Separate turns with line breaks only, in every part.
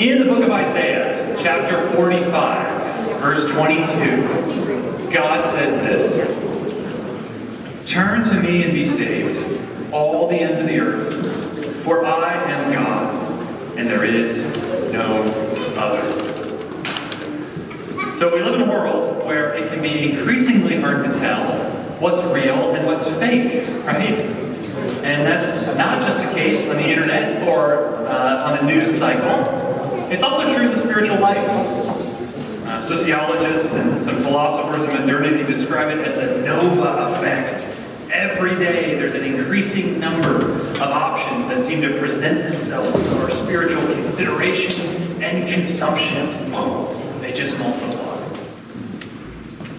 In the book of Isaiah, chapter 45, verse 22, God says this Turn to me and be saved, all the ends of the earth, for I am God, and there is no other. So we live in a world where it can be increasingly hard to tell what's real and what's fake, right? And that's not just the case on the internet or uh, on the news cycle. It's also true in the spiritual life. Uh, sociologists and some philosophers of modernity describe it as the Nova effect. Every day there's an increasing number of options that seem to present themselves to our spiritual consideration and consumption. Whoa, they just multiply.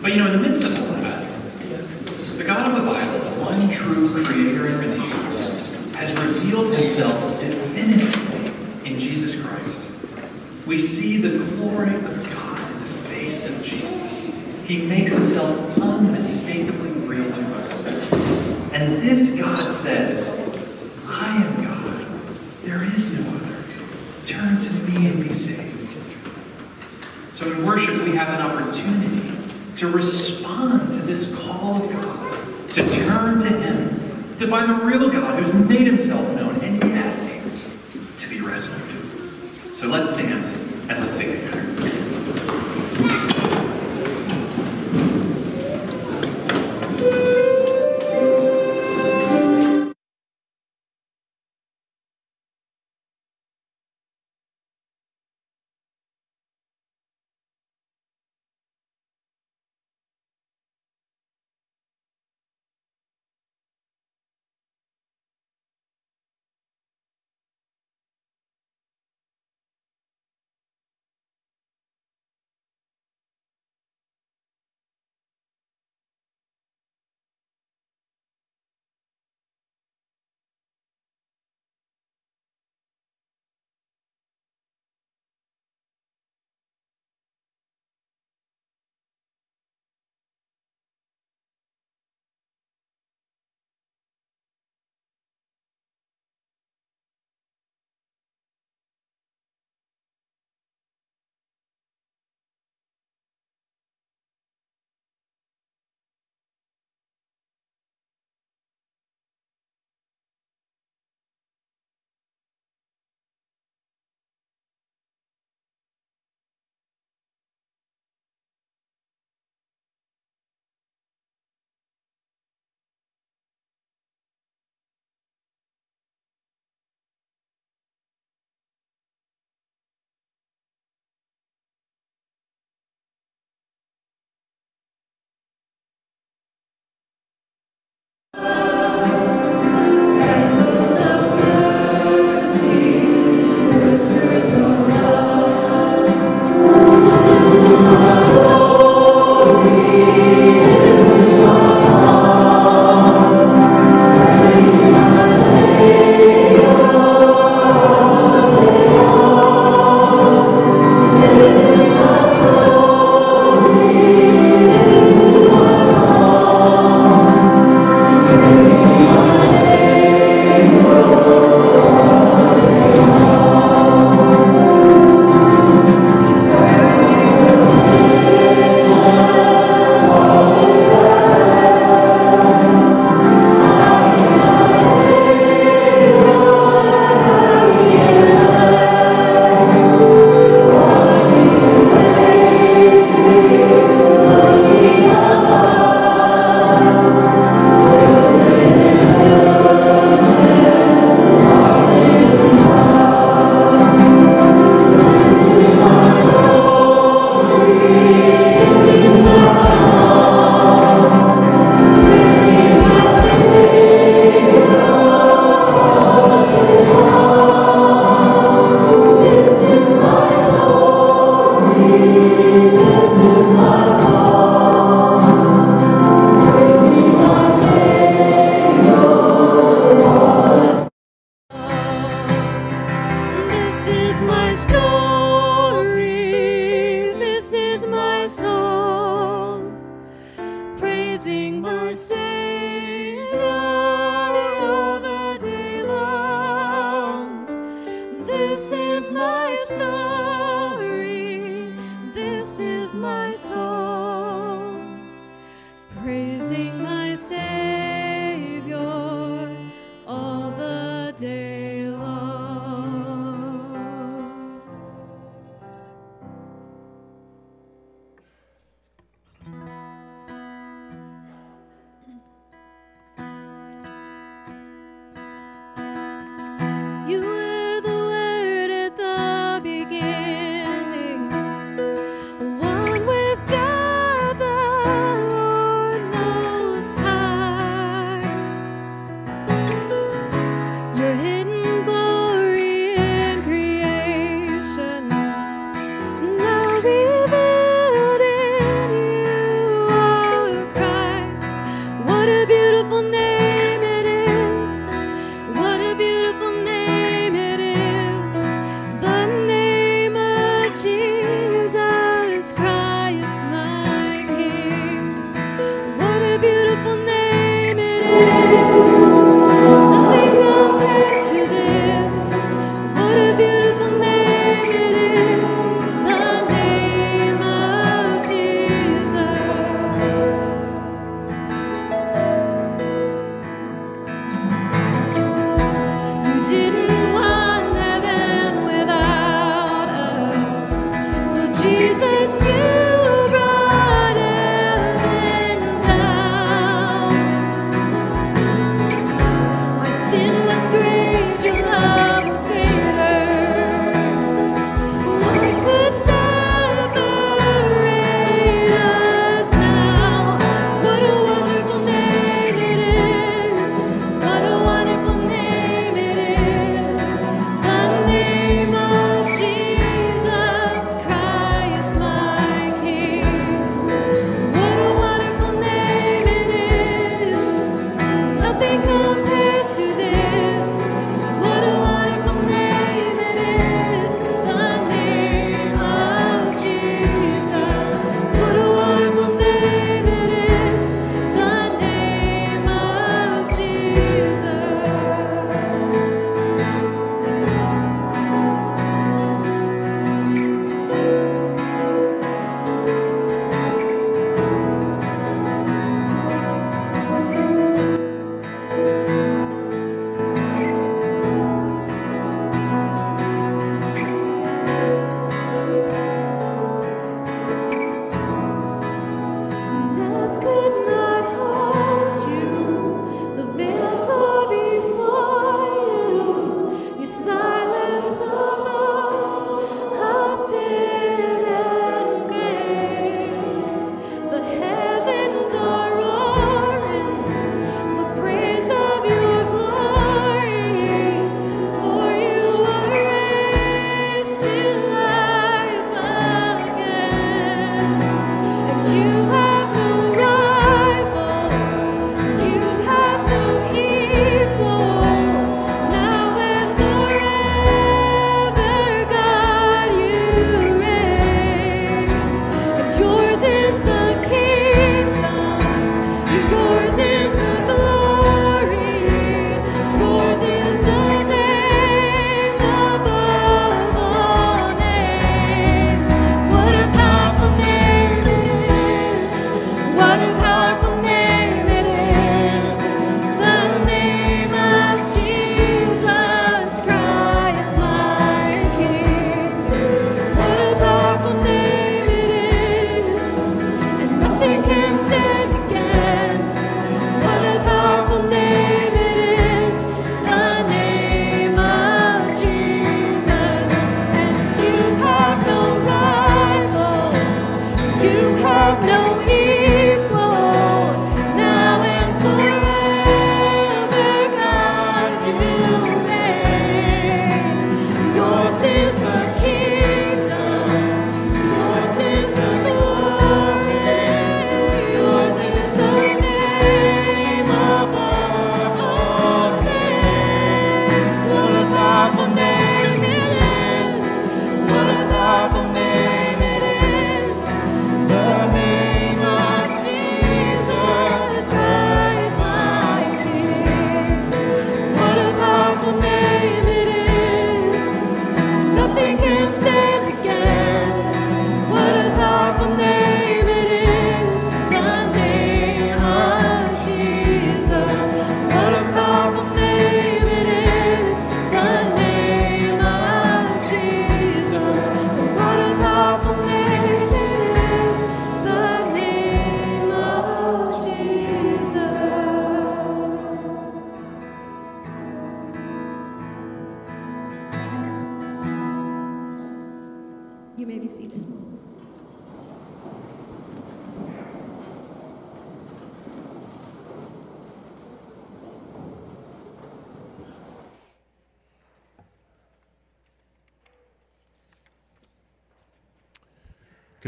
But you know, in the midst of all that, the God of the Bible, the one true creator and redeemer, has revealed himself definitively in Jesus Christ. We see the glory of God in the face of Jesus. He makes himself unmistakably real to us. And this God says, I am God. There is no other. Turn to me and be saved. So in worship, we have an opportunity to respond to this call of God, to turn to Him, to find the real God who's made Himself known, and yes, to be rescued. So let's stand and let's sing together.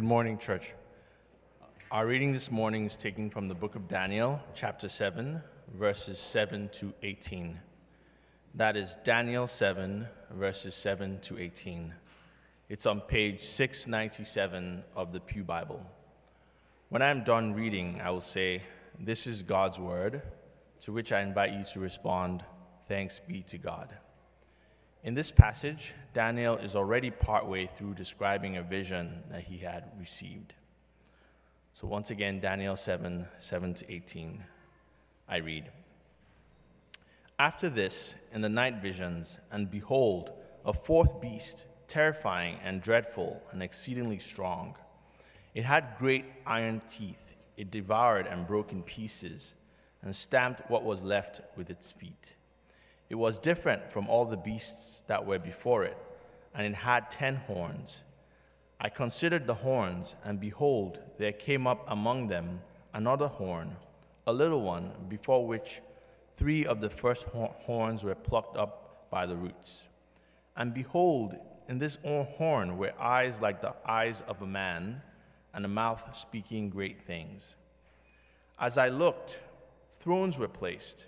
Good morning, church. Our reading this morning is taken from the book of Daniel, chapter 7, verses 7 to 18. That is Daniel 7, verses 7 to 18. It's on page 697 of the Pew Bible. When I am done reading, I will say, This is God's word, to which I invite you to respond, Thanks be to God. In this passage, Daniel is already partway through describing a vision that he had received. So, once again, Daniel 7 7 to 18. I read After this, in the night visions, and behold, a fourth beast, terrifying and dreadful and exceedingly strong. It had great iron teeth. It devoured and broke in pieces and stamped what was left with its feet. It was different from all the beasts that were before it, and it had ten horns. I considered the horns, and behold, there came up among them another horn, a little one, before which three of the first horns were plucked up by the roots. And behold, in this horn were eyes like the eyes of a man, and a mouth speaking great things. As I looked, thrones were placed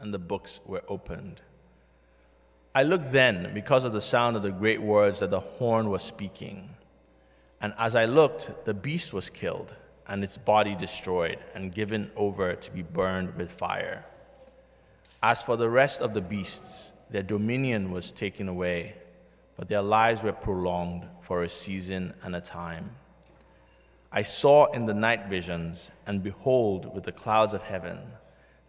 and the books were opened. I looked then because of the sound of the great words that the horn was speaking. And as I looked, the beast was killed, and its body destroyed, and given over to be burned with fire. As for the rest of the beasts, their dominion was taken away, but their lives were prolonged for a season and a time. I saw in the night visions, and behold, with the clouds of heaven,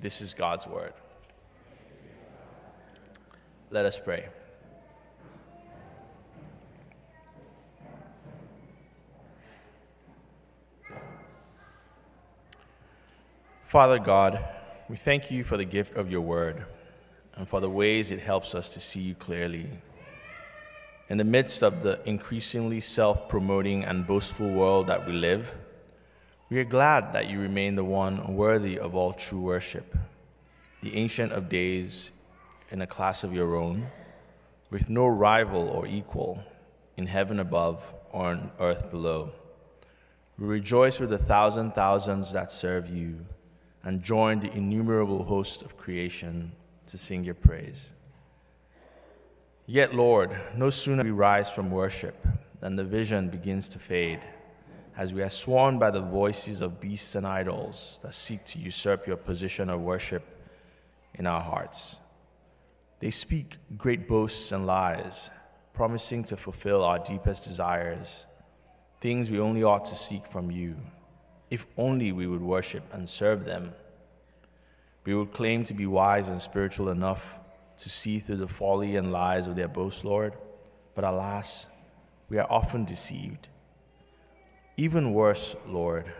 This is God's word. Let us pray. Father God, we thank you for the gift of your word and for the ways it helps us to see you clearly. In the midst of the increasingly self promoting and boastful world that we live, we are glad that you remain the one worthy of all true worship, the Ancient of Days in a class of your own, with no rival or equal in heaven above or on earth below. We rejoice with the thousand thousands that serve you and join the innumerable host of creation to sing your praise. Yet, Lord, no sooner we rise from worship than the vision begins to fade as we are sworn by the voices of beasts and idols that seek to usurp your position of worship in our hearts. They speak great boasts and lies, promising to fulfill our deepest desires, things we only ought to seek from you, if only we would worship and serve them. We would claim to be wise and spiritual enough to see through the folly and lies of their boast, Lord, but alas, we are often deceived even worse, Lord,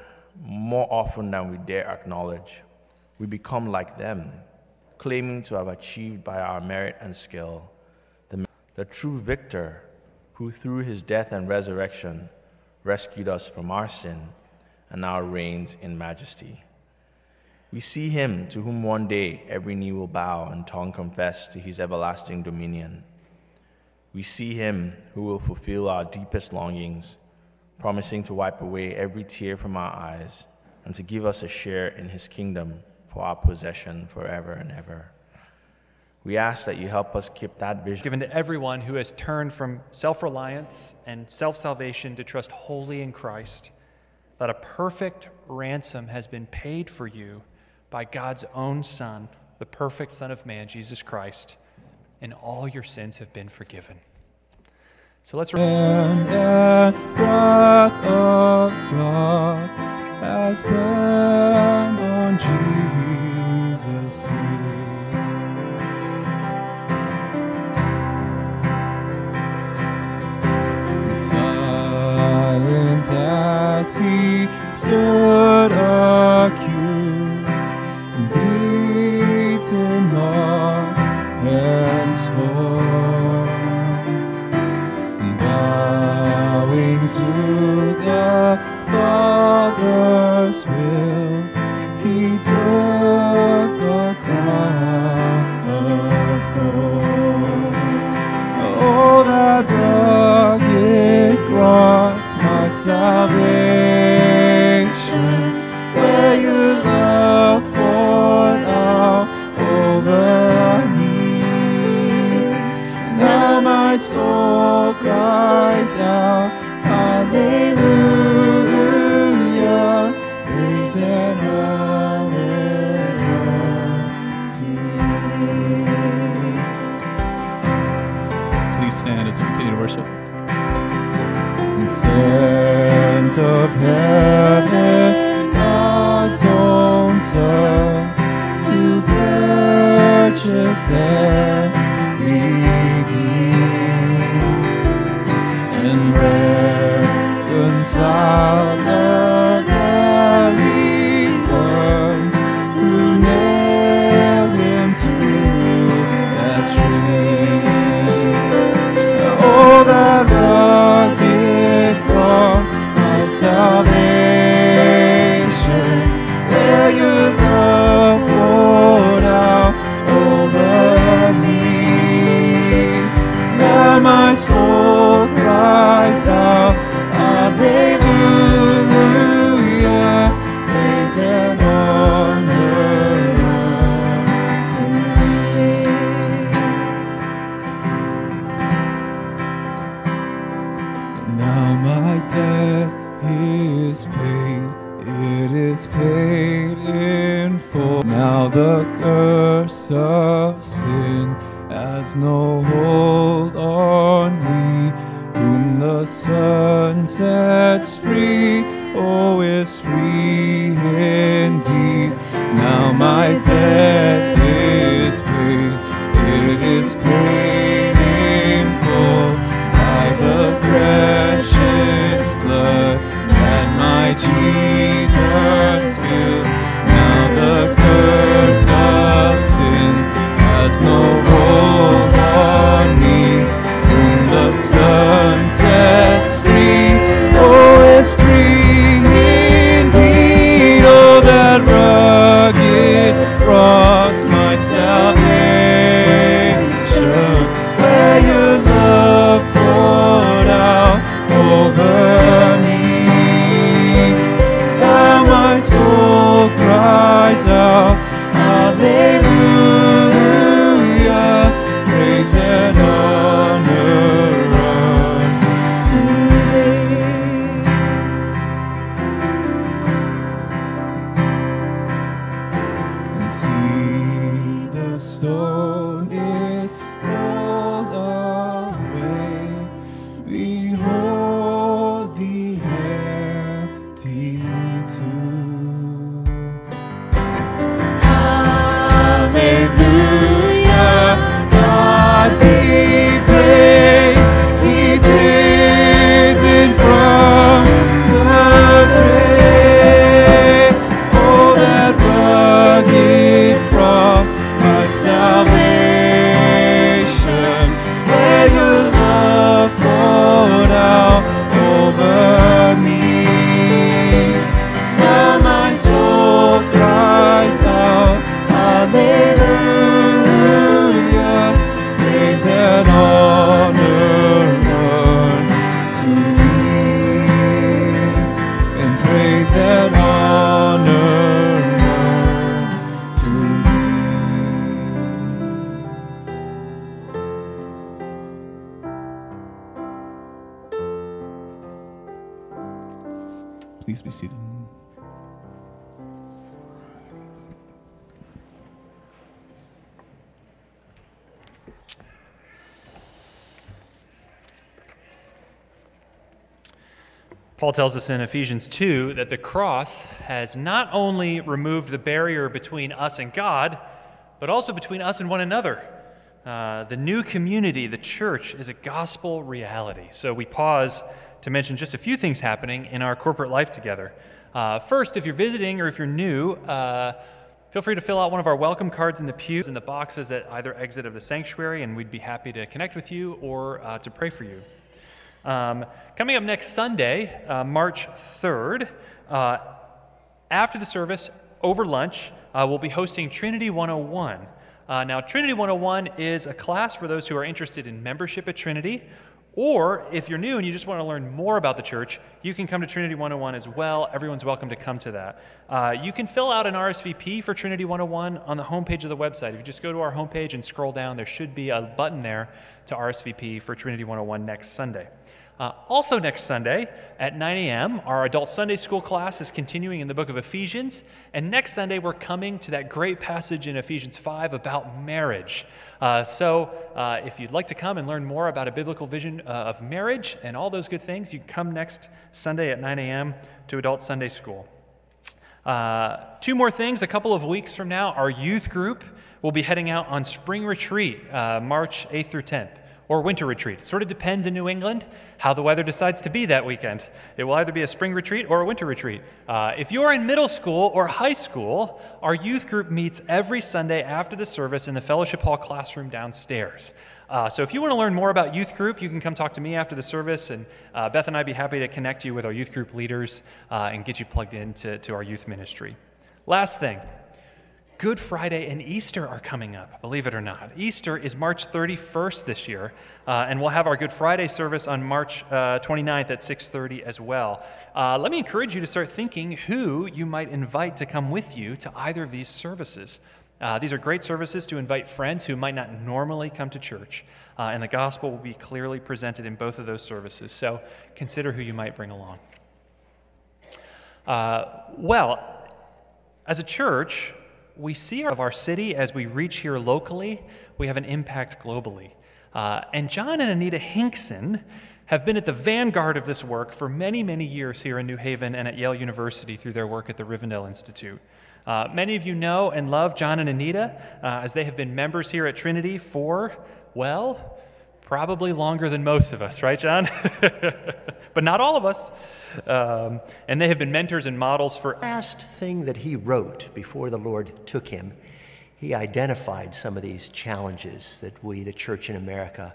more often than we dare acknowledge, we become like them, claiming to have achieved by our merit and skill the, the true victor who, through his death and resurrection, rescued us from our sin and now reigns in majesty. We see him to whom one day every knee will bow and tongue confess to his everlasting dominion. We see him who will fulfill our deepest longings, promising to wipe away every tear from our eyes and to give us a share in his kingdom for our possession forever and ever. We ask that you help us keep that vision.
given to everyone who has turned from self reliance and self salvation to trust wholly in Christ, that a perfect ransom has been paid for you by God's own Son, the perfect Son of Man, Jesus Christ, and all your sins have been forgiven. So let's.
and wrath of God has burned on Jesus' knee. Silent as he stood accused, Father's will, he took the crown of thorns. Oh, that rugged cross, my salvation, sent of heaven, God's own Son, to purchase and redeem and reconcile my soul cries out, oh, Hallelujah, praise
tells us in Ephesians 2 that the cross has not only removed the barrier between us and God, but also between us and one another. Uh, the new community, the church, is a gospel reality. So we pause to mention just a few things happening in our corporate life together. Uh, first, if you're visiting or if you're new, uh, feel free to fill out one of our welcome cards in the pews in the boxes at either exit of the sanctuary, and we'd be happy to connect with you or uh, to pray for you. Um, coming up next Sunday, uh, March 3rd, uh, after the service, over lunch, uh, we'll be hosting Trinity 101. Uh, now, Trinity 101 is a class for those who are interested in membership at Trinity, or if you're new and you just want to learn more about the church, you can come to Trinity 101 as well. Everyone's welcome to come to that. Uh, you can fill out an RSVP for Trinity 101 on the homepage of the website. If you just go to our homepage and scroll down, there should be a button there to RSVP for Trinity 101 next Sunday. Uh, also, next Sunday at 9 a.m., our adult Sunday school class is continuing in the book of Ephesians. And next Sunday, we're coming to that great passage in Ephesians 5 about marriage. Uh, so, uh, if you'd like to come and learn more about a biblical vision uh, of marriage and all those good things, you can come next Sunday at 9 a.m. to adult Sunday school. Uh, two more things. A couple of weeks from now, our youth group will be heading out on spring retreat, uh, March 8th through 10th or winter retreat. It sort of depends in New England how the weather decides to be that weekend. It will either be a spring retreat or a winter retreat. Uh, if you're in middle school or high school, our youth group meets every Sunday after the service in the fellowship hall classroom downstairs. Uh, so if you want to learn more about youth group, you can come talk to me after the service, and uh, Beth and I'd be happy to connect you with our youth group leaders uh, and get you plugged into to our youth ministry. Last thing, Good Friday and Easter are coming up, believe it or not. Easter is March 31st this year, uh, and we'll have our Good Friday service on March uh, 29th at 6:30 as well. Uh, let me encourage you to start thinking who you might invite to come with you to either of these services. Uh, these are great services to invite friends who might not normally come to church, uh, and the gospel will be clearly presented in both of those services. So consider who you might bring along. Uh, well, as a church, we see of our city as we reach here locally, we have an impact globally. Uh, and John and Anita Hinkson have been at the vanguard of this work for many, many years here in New Haven and at Yale University through their work at the Rivendell Institute. Uh, many of you know and love John and Anita uh, as they have been members here at Trinity for, well, probably longer than most of us, right, John? but not all of us. Um, and they have been mentors and models for.
Last thing that he wrote before the Lord took him, he identified some of these challenges that we, the church in America,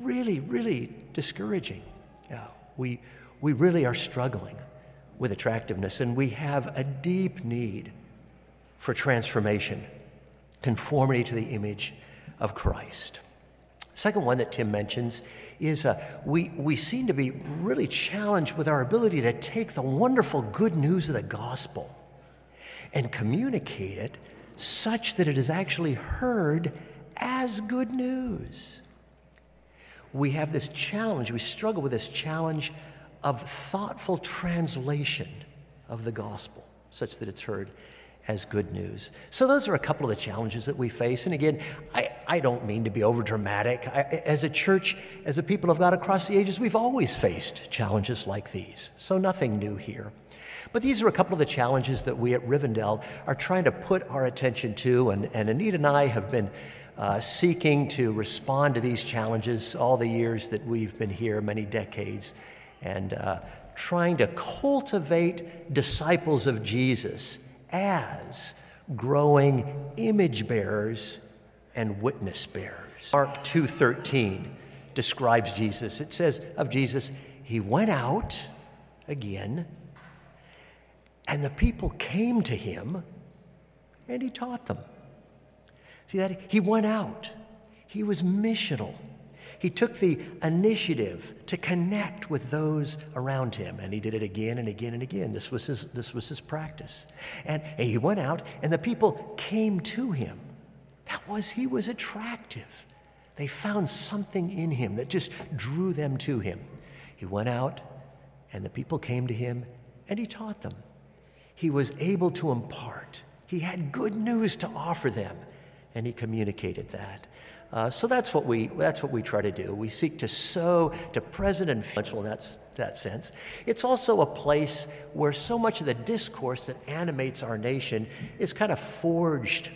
really, really discouraging. Yeah, we, we really are struggling with attractiveness, and we have a deep need for transformation, conformity to the image of Christ. Second one that Tim mentions is uh, we, we seem to be really challenged with our ability to take the wonderful good news of the gospel and communicate it such that it is actually heard as good news. We have this challenge, we struggle with this challenge of thoughtful translation of the gospel such that it's heard as good news. So, those are a couple of the challenges that we face. And again, I, I don't mean to be over dramatic. as a church, as a people of God across the ages, we've always faced challenges like these. So, nothing new here. But these are a couple of the challenges that we at Rivendell are trying to put our attention to. And, and Anita and I have been uh, seeking to respond to these challenges all the years that we've been here, many decades, and uh, trying to cultivate disciples of Jesus as growing image bearers and witness bearers. Mark 2:13 describes Jesus. It says of Jesus, he went out again and the people came to him and he taught them. See that he went out. He was missional. He took the initiative to connect with those around him, and he did it again and again and again. This was his, this was his practice. And, and he went out, and the people came to him. That was, he was attractive. They found something in him that just drew them to him. He went out, and the people came to him, and he taught them. He was able to impart. He had good news to offer them, and he communicated that. Uh, so that's what we that's what we try to do. We seek to sow to present and future in that, that sense. It's also a place where so much of the discourse that animates our nation is kind of forged.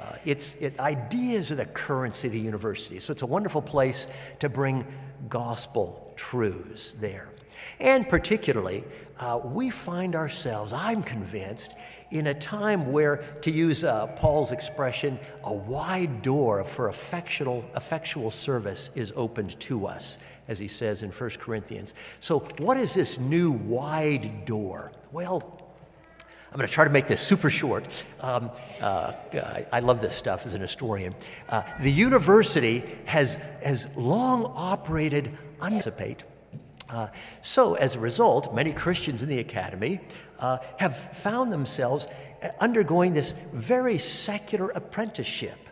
Uh, it's it, ideas are the currency of the university. So it's a wonderful place to bring gospel truths there. And particularly, uh, we find ourselves, I'm convinced, in a time where, to use uh, Paul's expression, a wide door for effectual, effectual service is opened to us, as he says in 1 Corinthians. So, what is this new wide door? Well, I'm going to try to make this super short. Um, uh, I, love this stuff as an historian. Uh, the university has, has long operated, anticipate, uh, so, as a result, many Christians in the academy uh, have found themselves uh, undergoing this very secular apprenticeship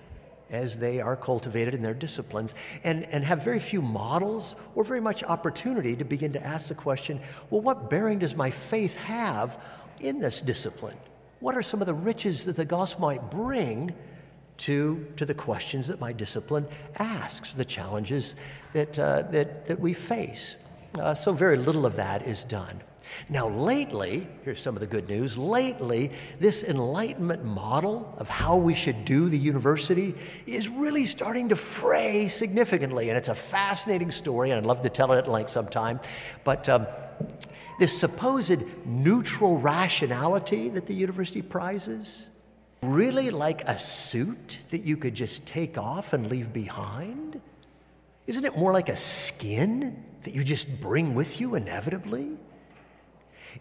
as they are cultivated in their disciplines and, and have very few models or very much opportunity to begin to ask the question well, what bearing does my faith have in this discipline? What are some of the riches that the gospel might bring to, to the questions that my discipline asks, the challenges that, uh, that, that we face? Uh, so, very little of that is done. Now, lately, here's some of the good news. Lately, this Enlightenment model of how we should do the university is really starting to fray significantly. And it's a fascinating story, and I'd love to tell it at length sometime. But um, this supposed neutral rationality that the university prizes, really like a suit that you could just take off and leave behind? Isn't it more like a skin that you just bring with you inevitably?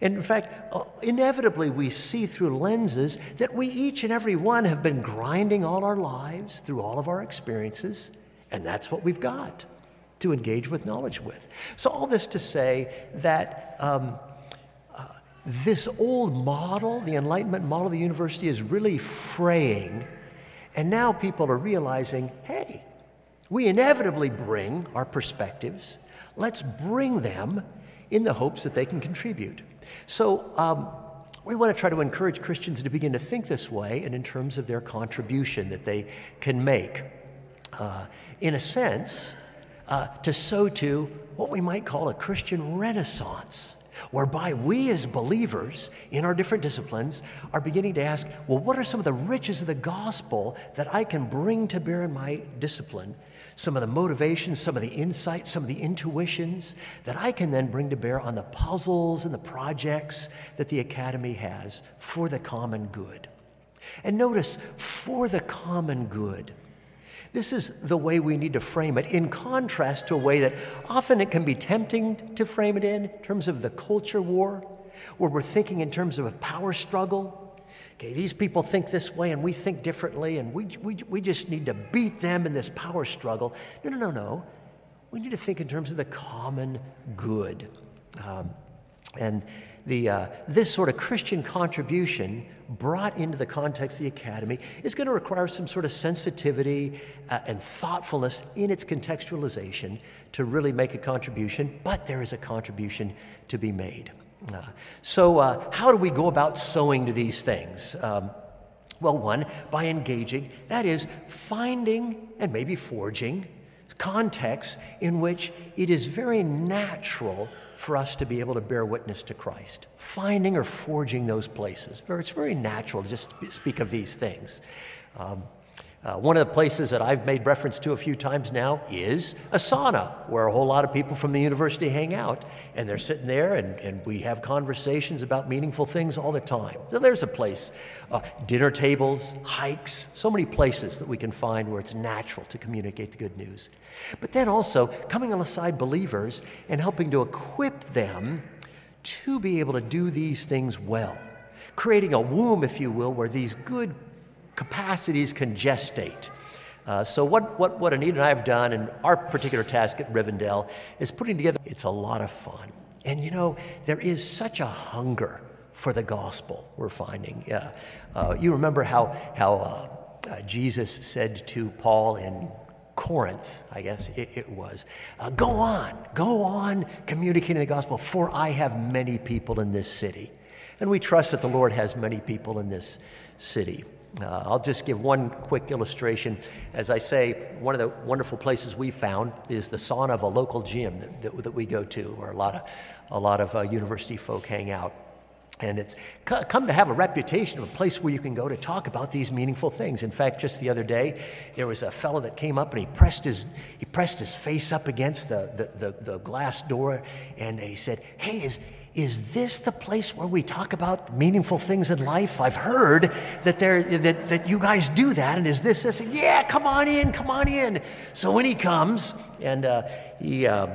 And in fact, uh, inevitably, we see through lenses that we each and every one have been grinding all our lives through all of our experiences, and that's what we've got to engage with knowledge with. So, all this to say that um, uh, this old model, the Enlightenment model of the university, is really fraying, and now people are realizing hey, we inevitably bring our perspectives Let's bring them in the hopes that they can contribute. So, um, we want to try to encourage Christians to begin to think this way and in terms of their contribution that they can make. Uh, in a sense, uh, to sow to what we might call a Christian renaissance, whereby we as believers in our different disciplines are beginning to ask, well, what are some of the riches of the gospel that I can bring to bear in my discipline some of the motivations, some of the insights, some of the intuitions that I can then bring to bear on the puzzles and the projects that the Academy has for the common good. And notice, for the common good. This is the way we need to frame it, in contrast to a way that often it can be tempting to frame it in, in terms of the culture war, where we're thinking in terms of a power struggle Okay, these people think this way and we think differently, and we, we, we just need to beat them in this power struggle. No, no, no, no. We need to think in terms of the common good. Um, and the, uh, this sort of Christian contribution brought into the context of the academy is going to require some sort of sensitivity uh, and thoughtfulness in its contextualization to really make a contribution, but there is a contribution to be made. Uh, so, uh, how do we go about sowing to these things? Um, well, one, by engaging, that is, finding and maybe forging contexts in which it is very natural for us to be able to bear witness to Christ. Finding or forging those places, it's very natural to just speak of these things. Um, uh, one of the places that I've made reference to a few times now is a sauna, where a whole lot of people from the university hang out. And they're sitting there, and, and we have conversations about meaningful things all the time. So there's a place. Uh, dinner tables, hikes, so many places that we can find where it's natural to communicate the good news. But then also coming alongside believers and helping to equip them to be able to do these things well. Creating a womb, if you will, where these good capacities can gestate. Uh, so what, what, what Anita and I have done, and our particular task at Rivendell, is putting together, it's a lot of fun. And you know, there is such a hunger for the gospel, we're finding. Yeah. Uh, you remember how, how uh, uh Jesus said to Paul in Corinth, I guess it, it was. Uh, go on, go on communicating the gospel, for I have many people in this city. And we trust that the Lord has many people in this city. Uh, I'll just give one quick illustration. As I say, one of the wonderful places we found is the sauna of a local gym that, that, that we go to, where a lot of, a lot of uh, university folk hang out. And it's come to have a reputation of a place where you can go to talk about these meaningful things. In fact, just the other day, there was a fellow that came up and he pressed his, he pressed his face up against the, the, the, the glass door and he said, Hey, is, is this the place where we talk about meaningful things in life? I've heard that, there, that, that you guys do that. And is this this? Yeah, come on in, come on in. So when he comes, and uh, he, uh,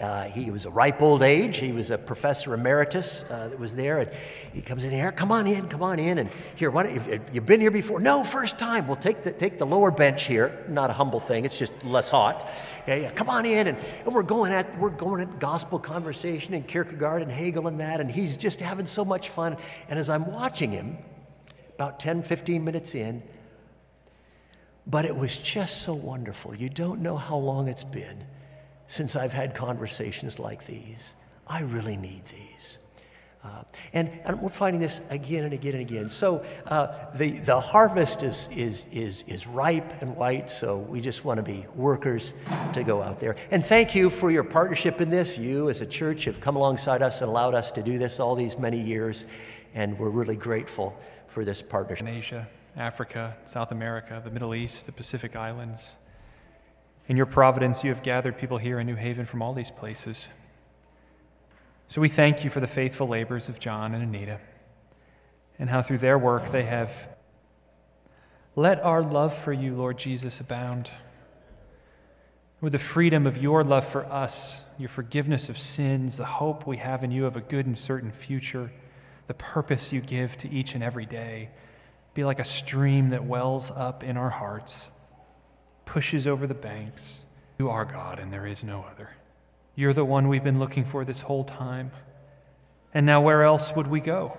uh, he was a ripe old age. He was a professor emeritus uh, that was there. And he comes in here, come on in, come on in. And here, what, have you've been here before? No, first time. We'll take the, take the lower bench here. Not a humble thing, it's just less hot. Yeah, yeah, come on in. And, and we're, going at, we're going at gospel conversation and Kierkegaard and Hegel and that. And he's just having so much fun. And as I'm watching him, about 10, 15 minutes in, but it was just so wonderful. You don't know how long it's been since I've had conversations like these. I really need these. Uh, and, and we're finding this again and again and again. So uh, the, the harvest is, is, is, is ripe and white, so we just want to be workers to go out there. And thank you for your partnership in this. You, as a church, have come alongside us and allowed us to do this all these many years, and we're really grateful for this partnership.
In Asia, Africa, South America, the Middle East, the Pacific Islands. In your providence, you have gathered people here in New Haven from all these places. So we thank you for the faithful labors of John and Anita and how through their work they have let our love for you, Lord Jesus, abound. With the freedom of your love for us, your forgiveness of sins, the hope we have in you of a good and certain future, the purpose you give to each and every day, be like a stream that wells up in our hearts pushes over the banks. You are God, and there is no other. You're the one we've been looking for this whole time. And now, where else would we go?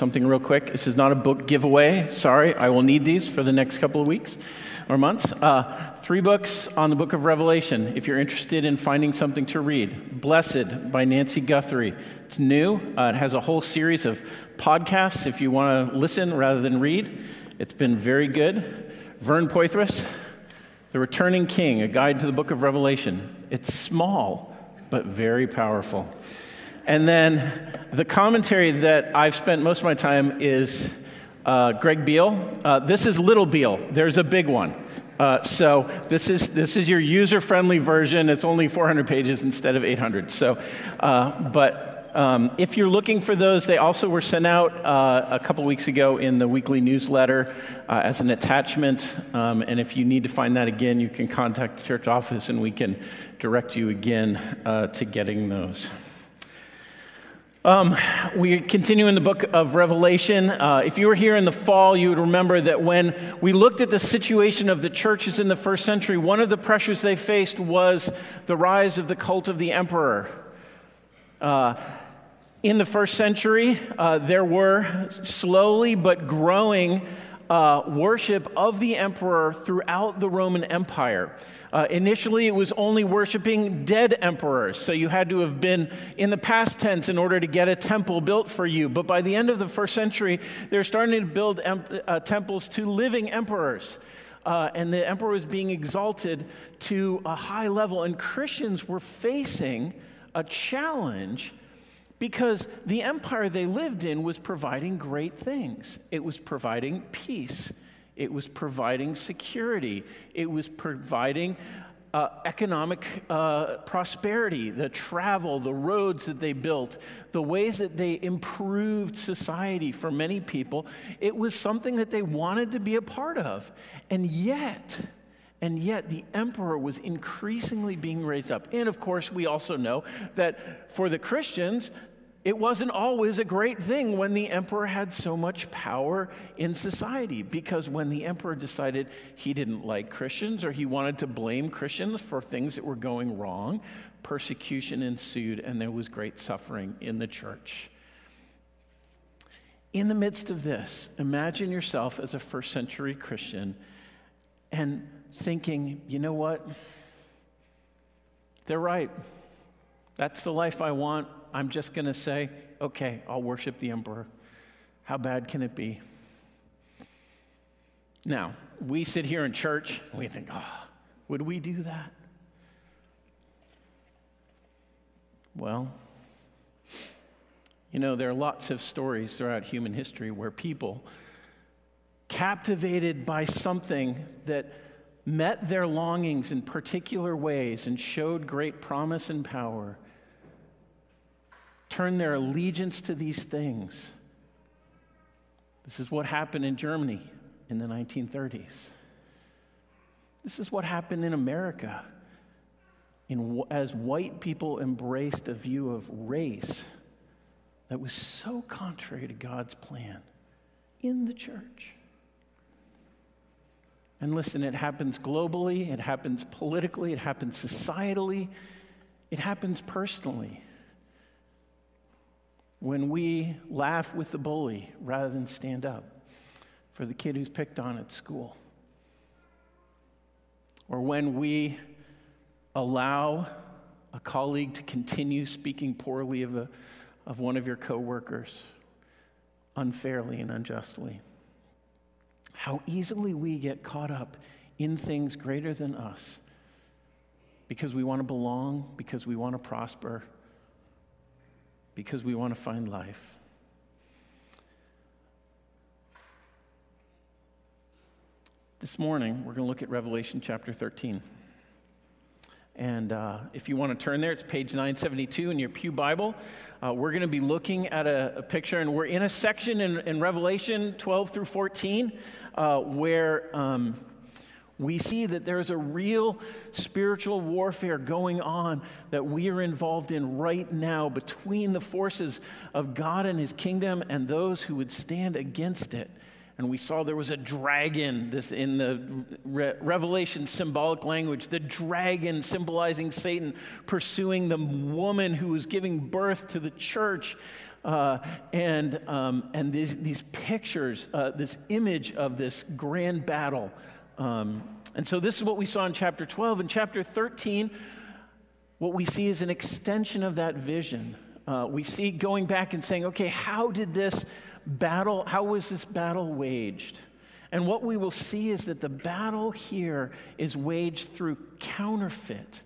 Something real quick. This is not a book giveaway. Sorry, I will need these for the next couple of weeks or months. Uh, three books on the book of Revelation if you're interested in finding something to read. Blessed by Nancy Guthrie. It's new, uh, it has a whole series of podcasts if you want to listen rather than read. It's been very good. Vern Poythress, The Returning King, a guide to the book of Revelation. It's small, but very powerful. And then the commentary that I've spent most of my time is uh, Greg Beale. Uh, this is Little Beale. There's a big one. Uh, so this is this is your user-friendly version. It's only 400 pages instead of 800. So, uh, but um, if you're looking for those, they also were sent out uh, a couple weeks ago in the weekly newsletter uh, as an attachment. Um, and if you need to find that again, you can contact the church office and we can direct you again to getting those. Um, we continue in the book of Revelation. Uh, if you were here in the fall, you would remember that when we looked at the situation of the churches in the first century, one of the pressures they faced was the rise of the cult of the emperor. Uh, in the first century, uh, there were slowly but growing uh, worship of the emperor throughout the Roman Empire. Uh, initially, it was only worshiping dead emperors, so you had to have been in the past tense in order to get a temple built for you. But by the end of the first century, they're starting to build em- uh, temples to living emperors. Uh, and the emperor was being exalted to a high level, and Christians were facing a challenge because the empire they lived in was providing great things. It was providing peace, it was providing security, it was providing uh, economic uh, prosperity, the travel, the roads that they built, the ways that they improved society for many people. It was something that they wanted to be a part of. And yet, and yet, the emperor was increasingly being raised up. And of course, we also know that for the Christians, it wasn't always a great thing when the emperor had so much power in society, because when the emperor decided he didn't like Christians or he wanted to blame Christians for things that were going wrong, persecution ensued and there was great suffering in the church. In the midst of this, imagine yourself as a first century Christian and thinking, you know what? They're right. That's the life I want. I'm just going to say, okay, I'll worship the emperor. How bad can it be? Now, we sit here in church and we think, oh, would we do that? Well, you know, there are lots of stories throughout human history where people, captivated by something that met their longings in particular ways and showed great promise and power, turn their allegiance to these things. This is what happened in Germany in the 1930s. This is what happened in America in, as white people embraced a view of race that was so contrary to God's plan in the church. And listen, it happens globally, it happens politically, it happens societally, it happens personally when we laugh with the bully rather than stand up for the kid who's picked on at school, or when we allow a colleague to continue speaking poorly of, a, of one of your coworkers unfairly and unjustly. How easily we get caught up in things greater than us because we want to belong, because we want to prosper, because we want to find life. This morning, we're going to look at Revelation chapter 13. And uh, if you want to turn there, it's page 972 in your Pew Bible. Uh, we're going to be looking at a, a, picture, and we're in a section in, in Revelation 12 through 14 uh, where um, we see that there's a real spiritual warfare going on that we are involved in right now between the forces of God and his kingdom and those who would stand against it. And we saw there was a dragon this in the Re- Revelation symbolic language, the dragon symbolizing Satan pursuing the woman who was giving birth to the church. Uh, and um, and these, these pictures, uh, this image of this grand battle um, and so this is what we saw in chapter 12. In chapter 13, what we see is an extension of that vision. Uh, we see going back and saying, okay, how did this battle, how was this battle waged? And what we will see is that the battle here is waged through counterfeit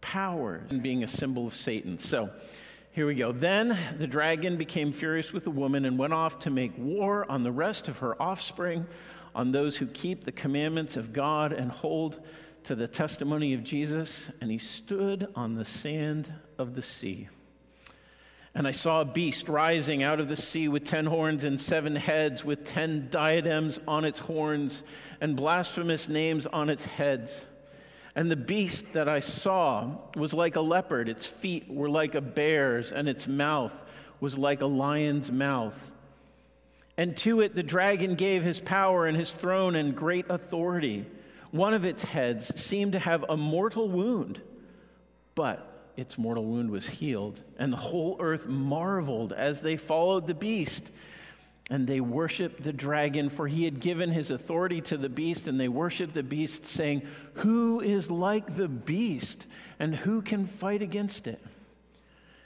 power and being a symbol of Satan. So here we go. Then the dragon became furious with the woman and went off to make war on the rest of her offspring on those who keep the commandments of God and hold to the testimony of Jesus, and he stood on the sand of the sea. And I saw a beast rising out of the sea with ten horns and seven heads, with ten diadems on its horns and blasphemous names on its heads. And the beast that I saw was like a leopard, its feet were like a bear's, and its mouth was like a lion's mouth. And to it the dragon gave his power and his throne and great authority. One of its heads seemed to have a mortal wound, but its mortal wound was healed, and the whole earth marveled as they followed the beast. And they worshiped the dragon, for he had given his authority to the beast, and they worshiped the beast, saying, Who is like the beast, and who can fight against it?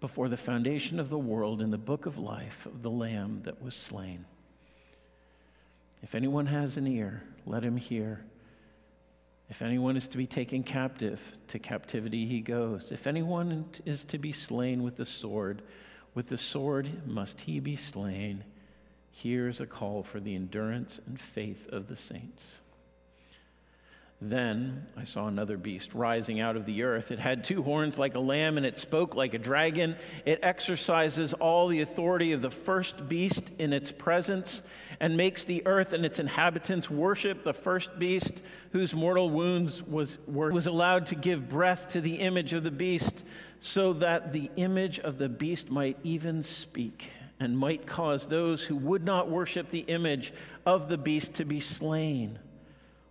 before the foundation of the world in the book of life of the Lamb that was slain. If anyone has an ear, let him hear. If anyone is to be taken captive, to captivity he goes. If anyone is to be slain with the sword, with the sword must he be slain. Here is a call for the endurance and faith of the saints. Then I saw another beast rising out of the earth. It had two horns like a lamb, and it spoke like a dragon. It exercises all the authority of the first beast in its presence, and makes the earth and its inhabitants worship the first beast, whose mortal wounds was, were, was allowed to give breath to the image of the beast, so that the image of the beast might even speak, and might cause those who would not worship the image of the beast to be slain.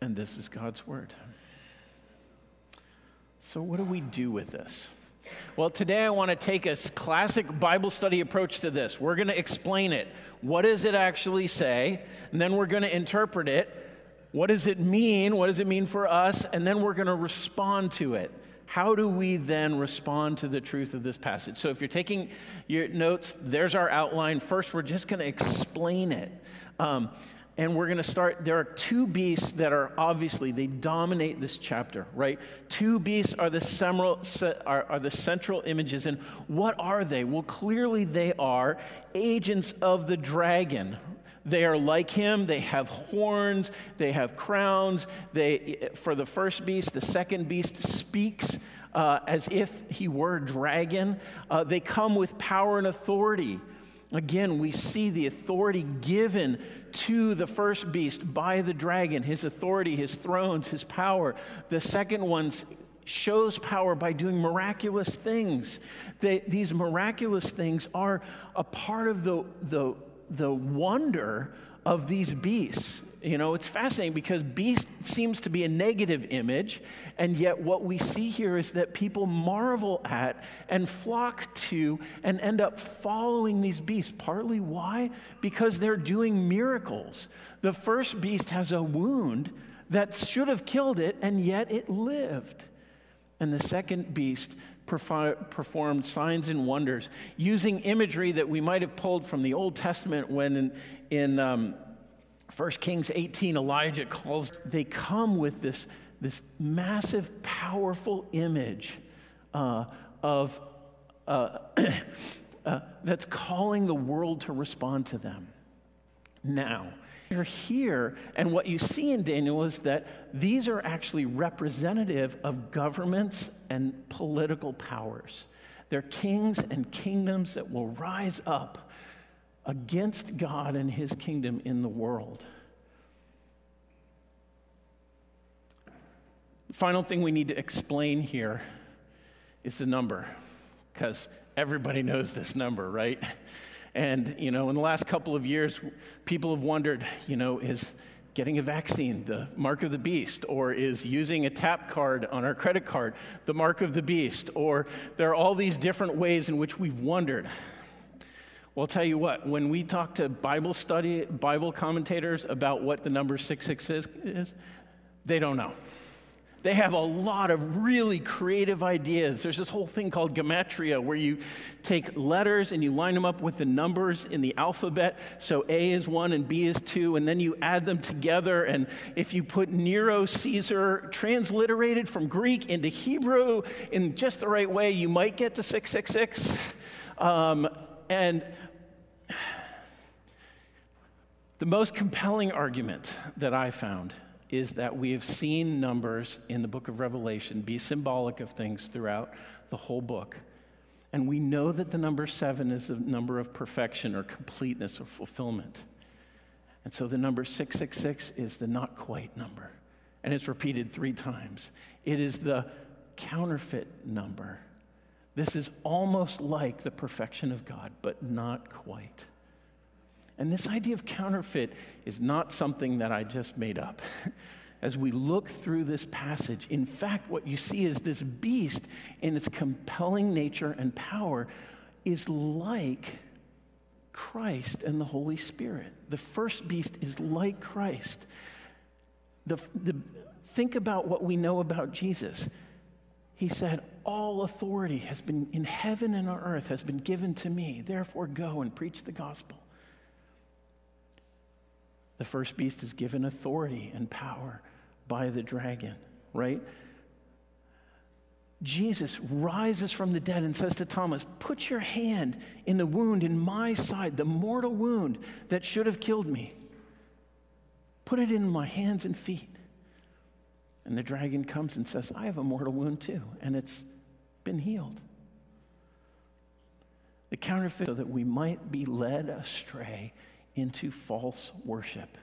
And this is God's word. So, what do we do with this? Well, today I want to take a classic Bible study approach to this. We're going to explain it. What does it actually say? And then we're going to interpret it. What does it mean? What does it mean for us? And then we're going to respond to it. How do we then respond to the truth of this passage? So, if you're taking your notes, there's our outline. First, we're just going to explain it. Um, and we're going to start there are two beasts that are obviously they dominate this chapter right? Two beasts are the central are, are the central images and what are they? Well clearly they are agents of the dragon. They are like him they have horns they have crowns they for the first beast the second beast speaks uh, as if he were a dragon. Uh, they come with power and authority Again, we see the authority given to the first beast by the dragon, his authority, his thrones, his power. The second one shows power by doing miraculous things. They, these miraculous things are a part of the, the, the wonder of these beasts. You know, it's fascinating because beast seems to be a negative image, and yet what we see here is that people marvel at and flock to and end up following these beasts. Partly why? Because they're doing miracles. The first beast has a wound that should have killed it, and yet it lived. And the second beast performed signs and wonders using imagery that we might have pulled from the Old Testament when in, in um, 1 Kings 18, Elijah calls, they come with this, this massive, powerful image uh, of, uh, uh, that's calling the world to respond to them. Now, you're here, and what you see in Daniel is that these are actually representative of governments and political powers. They're kings and kingdoms that will rise up against God and his kingdom in the world. The final thing we need to explain here is the number, because everybody knows this number, right? And, you know, in the last couple of years, people have wondered, you know, is getting a vaccine the mark of the beast, or is using a tap card on our credit card the mark of the beast, or there are all these different ways in which we've wondered. Well, tell you what, when we talk to Bible study, Bible commentators about what the number 666 is, is they don't know. They have a lot of really creative ideas. There's this whole thing called gematria where you take letters and you line them up with the numbers in the alphabet. So A is one and B is two, and then you add them together. And if you put Nero Caesar transliterated from Greek into Hebrew in just the right way, you might get to 666. Um, and the most compelling argument that I found is that we have seen numbers in the book of Revelation be symbolic of things throughout the whole book. And we know that the number seven is a number of perfection or completeness or fulfillment. And so the number 666 is the not quite number. And it's repeated three times. It is the counterfeit number. This is almost like the perfection of God, but not quite. And this idea of counterfeit is not something that I just made up. As we look through this passage, in fact, what you see is this beast in its compelling nature and power is like Christ and the Holy Spirit. The first beast is like Christ. The, the, think about what we know about Jesus. He said, All authority has been in heaven and on earth has been given to me. Therefore, go and preach the gospel. The first beast is given authority and power by the dragon, right? Jesus rises from the dead and says to Thomas, Put your hand in the wound in my side, the mortal wound that should have killed me. Put it in my hands and feet. And the dragon comes and says, I have a mortal wound too, and it's been healed. The counterfeit, so that we might be led astray into false worship.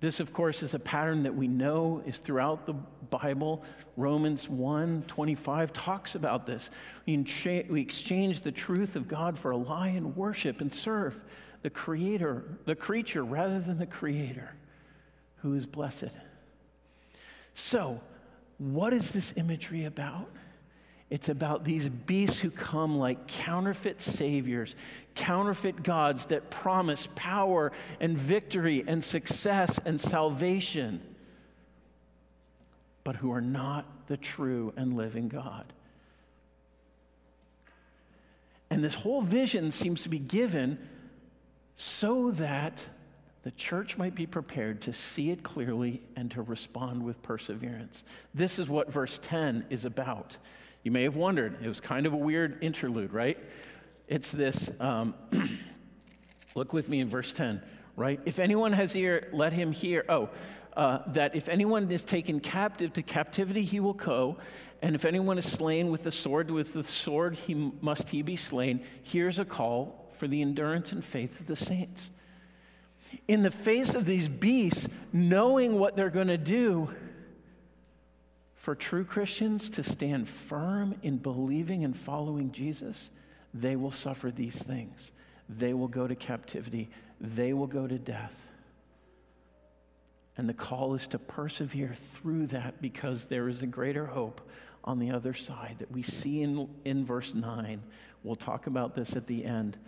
This, of course, is a pattern that we know is throughout the Bible. Romans 1 25 talks about this. We, exchange the truth of God for a lie and worship and serve the creator, the creature, rather than the creator, who is blessed. So, what is this imagery about? It's about these beasts who come like counterfeit saviors, counterfeit gods that promise power and victory and success and salvation, but who are not the true and living God. And this whole vision seems to be given so that the church might be prepared to see it clearly and to respond with perseverance. This is what verse 10 is about. You may have wondered, it was kind of a weird interlude, right? It's this um, look with me in verse 10, right? If anyone has ear, let him hear. Oh, uh, that if anyone is taken captive to captivity, he will go. And if anyone is slain with the sword, with the sword he must he be slain. Here's a call for the endurance and faith of the saints. In the face of these beasts, knowing what they're going to do, for true Christians to stand firm in believing and following Jesus, they will suffer these things. They will go to captivity. They will go to death. And the call is to persevere through that because there is a greater hope on the other side that we see in, in verse 9. We'll talk about this at the end.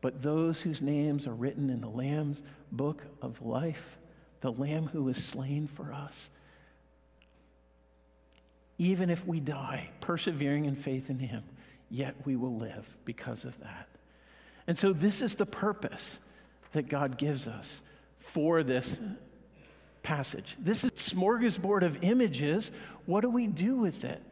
But those whose names are written in the Lamb's book of life, the Lamb who was slain for us, even if we die, persevering in faith in Him, yet we will live because of that. And so, this is the purpose that God gives us for this passage. This is smorgasbord of images. What do we do with it?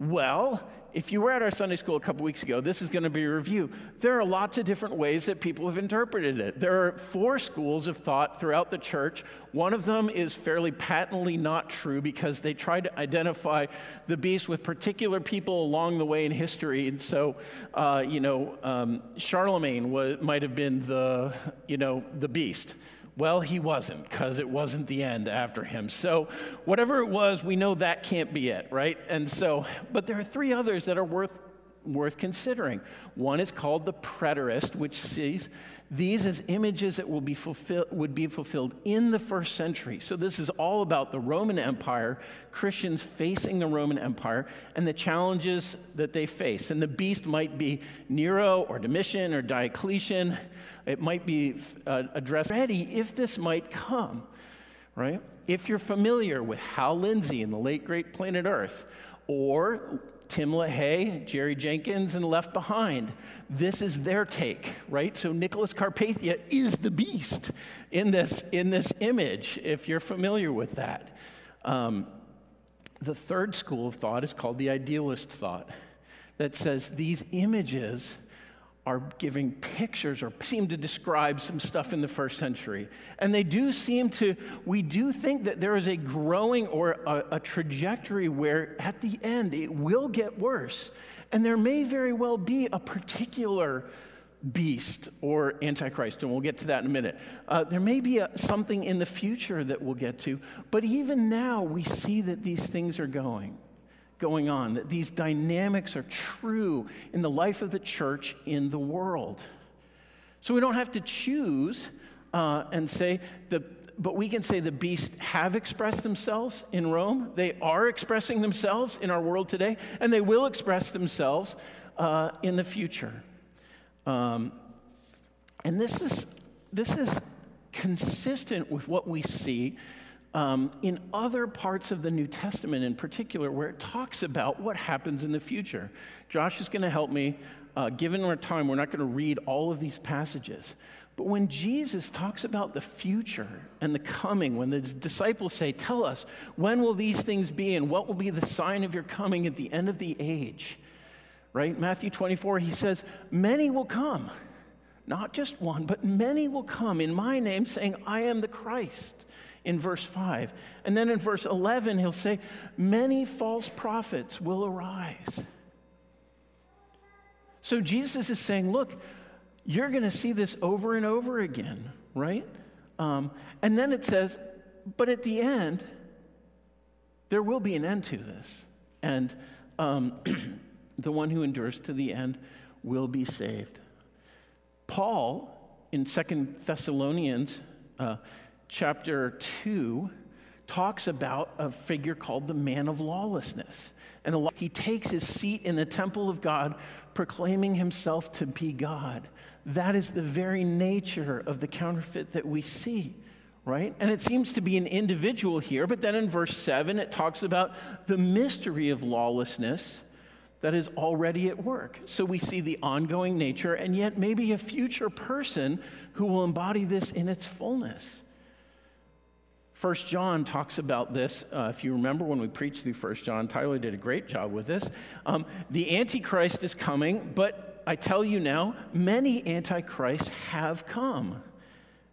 Well, if you were at our Sunday school a couple weeks ago, this is going to be a review. There are lots of different ways that people have interpreted it. There are four schools of thought throughout the church. One of them is fairly patently not true because they tried to identify the beast with particular people along the way in history. And so, uh, you know, um, Charlemagne was, might have been the, you know, the beast. Well, he wasn't, because it wasn't the end after him. So, whatever it was, we know that can't be it, right? And so, but there are three others that are worth worth considering. One is called the preterist, which sees these as images that will be fulfill, would be fulfilled in the first century. So, this is all about the Roman Empire, Christians facing the Roman Empire, and the challenges that they face. And the beast might be Nero or Domitian or Diocletian. It might be uh, addressed ready if this might come, right? If you're familiar with Hal Lindsey and the late great Planet Earth, or Tim LaHaye, Jerry Jenkins, and Left Behind. This is their take, right? So Nicholas Carpathia is the beast in this, in this image, if you're familiar with that. Um, the third school of thought is called the idealist thought, that says these images are giving pictures or seem to describe some stuff in the first century. And they do seem to, we do think that there is a growing or a, a, trajectory where at the end it will get worse. And there may very well be a particular beast or antichrist, and we'll get to that in a minute. Uh, there may be a, something in the future that we'll get to, but even now we see that these things are going, going on, that these dynamics are true in the life of the church in the world. So we don't have to choose uh, and say the but we can say the beasts have expressed themselves in Rome. They are expressing themselves in our world today, and they will express themselves uh, in the future. Um, and this is, this is consistent with what we see um, in other parts of the New Testament, in particular, where it talks about what happens in the future. Josh is going to help me. Uh, given our time, we're not going to read all of these passages. But when Jesus talks about the future and the coming, when the disciples say, Tell us, when will these things be and what will be the sign of your coming at the end of the age? Right? Matthew 24, he says, Many will come, not just one, but many will come in my name saying, I am the Christ, in verse 5. And then in verse 11, he'll say, Many false prophets will arise. So Jesus is saying, Look, you're going to see this over and over again, right? Um, and then it says, But at the end, there will be an end to this. And um, the one who endures to the end will be saved. Paul, in Second Thessalonians uh, chapter 2, talks about a figure called the man of lawlessness. And he takes his seat in the temple of God, proclaiming himself to be God. That is the very nature of the counterfeit that we see, right? And it seems to be an individual here, but then in verse 7, it talks about the mystery of lawlessness that is already at work. So we see the ongoing nature and yet maybe a future person who will embody this in its fullness. First John talks about this. Uh, if you remember when we preached through First John, Tyler did a great job with this. Um, the Antichrist is coming, but I tell you now, many Antichrists have come.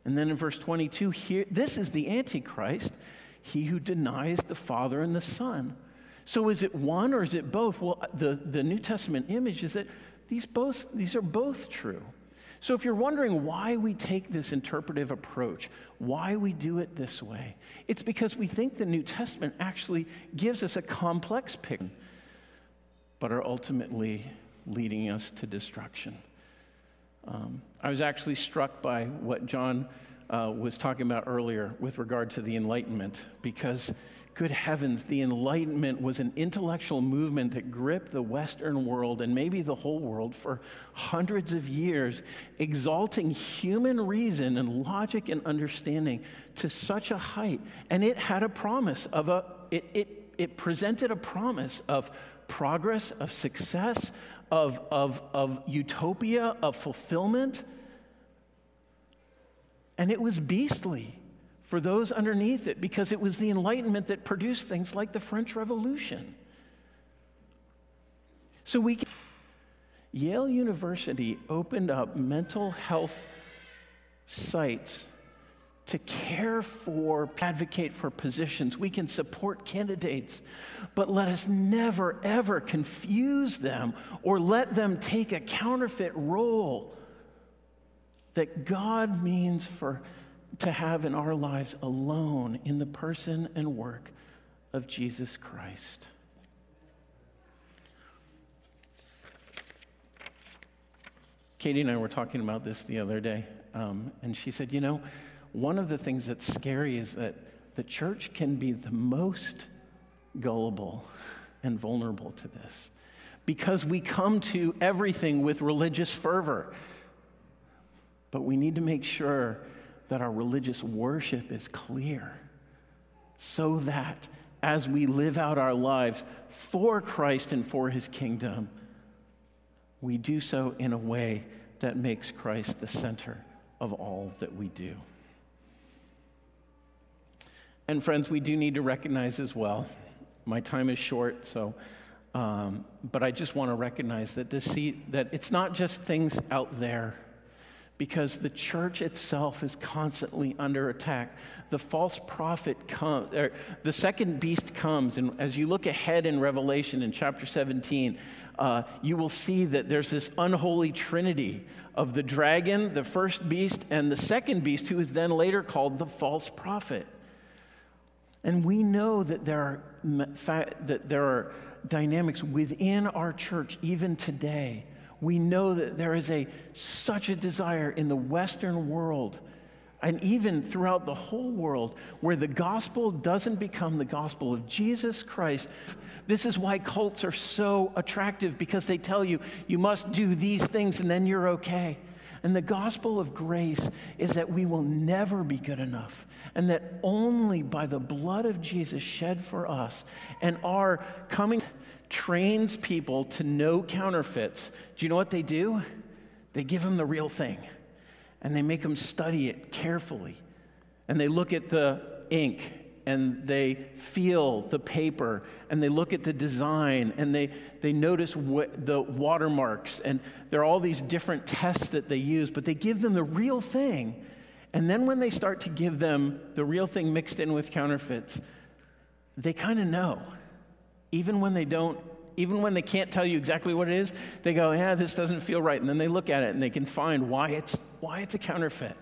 And then in verse 22, here, this is the Antichrist, he who denies the Father and the Son. So is it one or is it both? Well, the, the New Testament image is that these, both, these are both true. So if you're wondering why we take this interpretive approach, why we do it this way, it's because we think the New Testament actually gives us a complex picture, but are ultimately leading us to destruction. Um, I was actually struck by what John uh, was talking about earlier with regard to the Enlightenment, because good heavens, the Enlightenment was an intellectual movement that gripped the Western world and maybe the whole world for hundreds of years, exalting human reason and logic and understanding to such a height. And it had a promise of a, it, it, it presented a promise of progress, of success, of, of, of utopia, of fulfillment. And it was beastly for those underneath it because it was the Enlightenment that produced things like the French Revolution. So we can. Yale University opened up mental health sites to care for, advocate for positions. We can support candidates, but let us never, ever confuse them or let them take a counterfeit role that God means for to have in our lives alone in the person and work of Jesus Christ. Katie and I were talking about this the other day, um, and she said, You know, one of the things that's scary is that the church can be the most gullible and vulnerable to this because we come to everything with religious fervor. But we need to make sure that our religious worship is clear so that as we live out our lives for Christ and for his kingdom, we do so in a way that makes Christ the center of all that we do. And friends, we do need to recognize as well, my time is short, so, um, but I just want to recognize that, see, that it's not just things out there because the church itself is constantly under attack. The false prophet comes, er, the second beast comes, and as you look ahead in Revelation in chapter 17, uh, you will see that there's this unholy trinity of the dragon, the first beast, and the second beast, who is then later called the false prophet. And we know that there are, that there are dynamics within our church, even today. We know that there is a, such a desire in the Western world and even throughout the whole world where the gospel doesn't become the gospel of Jesus Christ. This is why cults are so attractive because they tell you you must do these things and then you're okay. And the gospel of grace is that we will never be good enough, and that only by the blood of Jesus shed for us and our coming trains people to know counterfeits. Do you know what they do? They give them the real thing, and they make them study it carefully. And they look at the ink and they feel the paper and they look at the design and they, they notice what the watermarks and there are all these different tests that they use, but they give them the real thing. And then when they start to give them the real thing mixed in with counterfeits, they kind of know. Even when they don't, even when they can't tell you exactly what it is, they go, yeah, this doesn't feel right. And then they look at it and they can find why it's, why it's a counterfeit.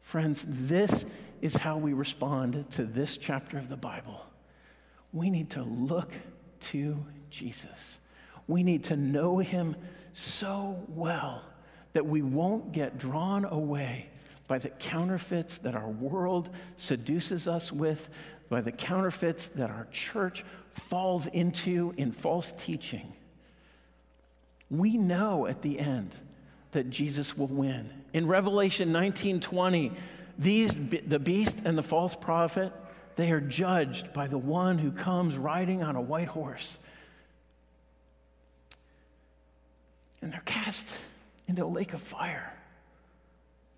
Friends, this is how we respond to this chapter of the Bible. We need to look to Jesus. We need to know him so well that we won't get drawn away by the counterfeits that our world seduces us with, by the counterfeits that our church falls into in false teaching. We know at the end that Jesus will win. In Revelation 19:20, these, the beast and the false prophet, they are judged by the one who comes riding on a white horse. And they're cast into a lake of fire.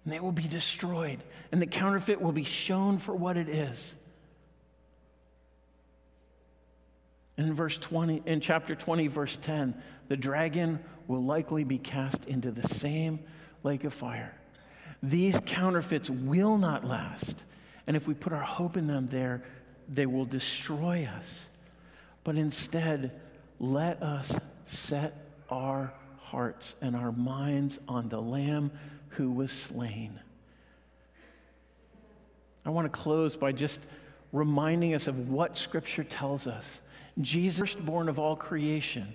And they will be destroyed. And the counterfeit will be shown for what it is. In verse 20, in chapter 20, verse 10, the dragon will likely be cast into the same lake of fire. These counterfeits will not last. And if we put our hope in them there, they will destroy us. But instead, let us set our hearts and our minds on the Lamb who was slain. I want to close by just reminding us of what Scripture tells us. Jesus, born of all creation,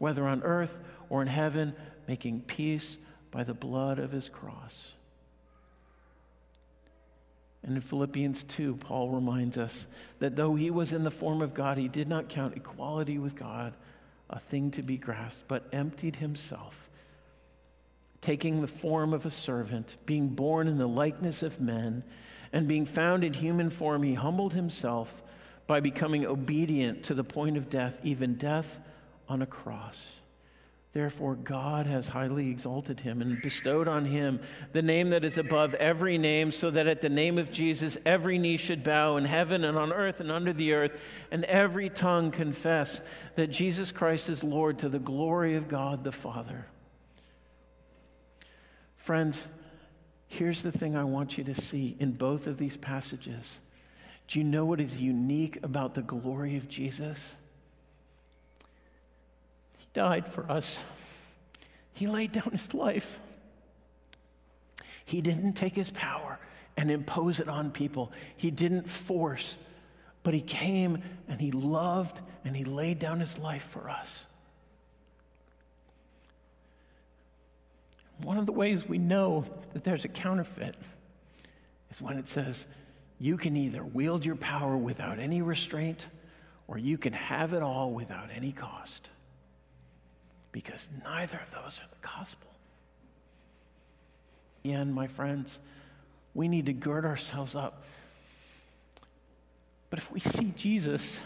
whether on earth or in heaven, making peace by the blood of his cross. And in Philippians 2, Paul reminds us that though he was in the form of God, he did not count equality with God a thing to be grasped, but emptied himself, taking the form of a servant, being born in the likeness of men, and being found in human form, he humbled himself by becoming obedient to the point of death, even death on a cross. Therefore, God has highly exalted him and bestowed on him the name that is above every name, so that at the name of Jesus every knee should bow in heaven and on earth and under the earth, and every tongue confess that Jesus Christ is Lord to the glory of God the Father. Friends, here's the thing I want you to see in both of these passages. Do you know what is unique about the glory of Jesus? Died for us. He laid down his life. He didn't take his power and impose it on people. He didn't force, but he came and he loved and he laid down his life for us. One of the ways we know that there's a counterfeit is when it says, you can either wield your power without any restraint or you can have it all without any cost because neither of those are the gospel.
Again, my friends, we need to gird ourselves up. But if we see Jesus,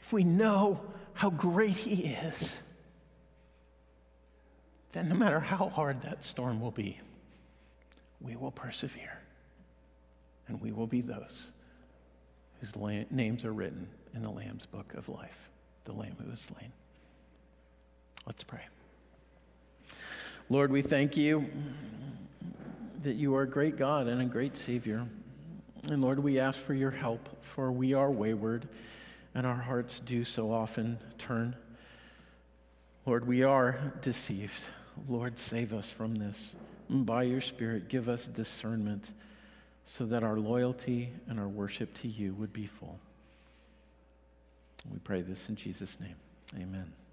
if we know how great he is, then no matter how hard that storm will be, we will persevere. And we will be those whose la- names are written in the Lamb's book of life, the Lamb who was slain. Let's pray. Lord, we thank you that you are a great God and a great Savior. And Lord, we ask for your help, for we are wayward and our hearts do so often turn. Lord, we are deceived. Lord, save us from this. And by your Spirit, give us discernment so that our loyalty and our worship to you would be full. We pray this in Jesus' name. Amen.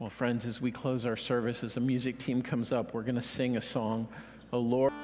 Well, friends, as we close our service, as the music team comes up, we're going to sing a song, O Lord.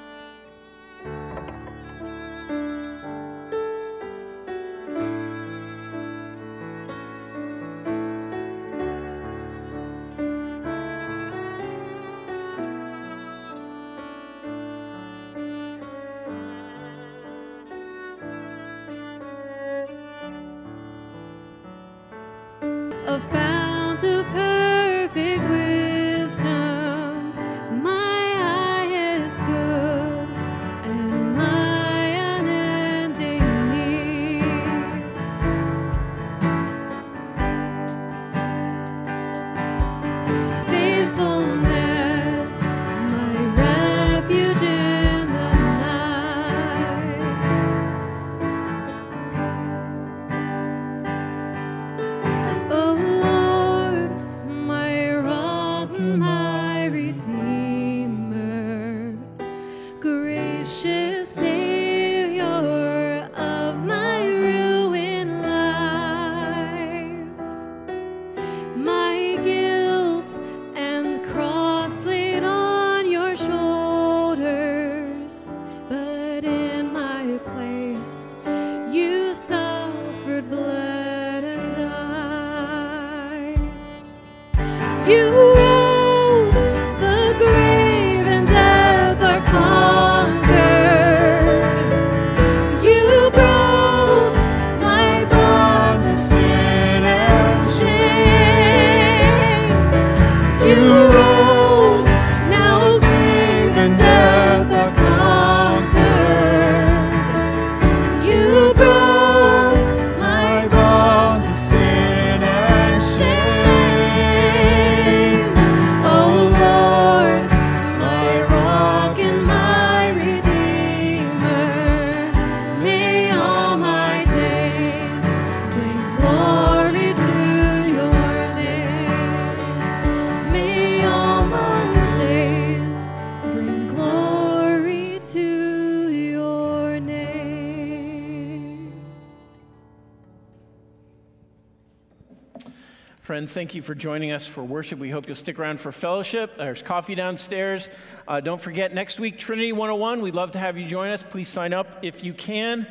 Thank you for joining us for worship. We hope you'll stick around for fellowship. There's coffee downstairs. Uh, don't forget, next week, Trinity 101. We'd love to have you join us. Please sign up if you can.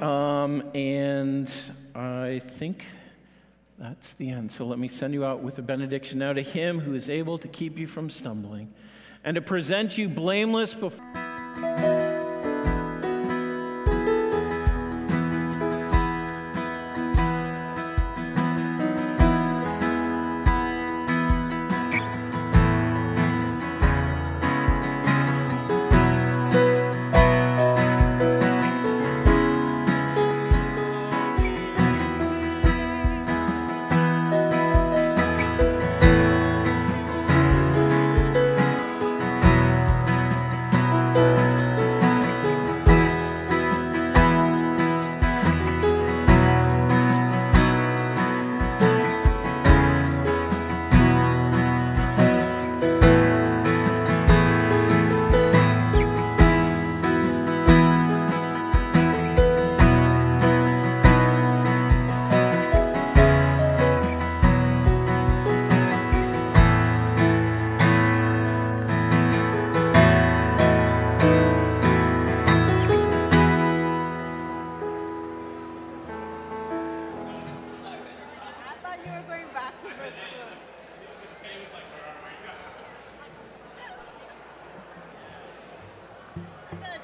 Um, and I think that's the end. So let me send you out with a benediction now to Him who is able to keep you from stumbling and to present you blameless before.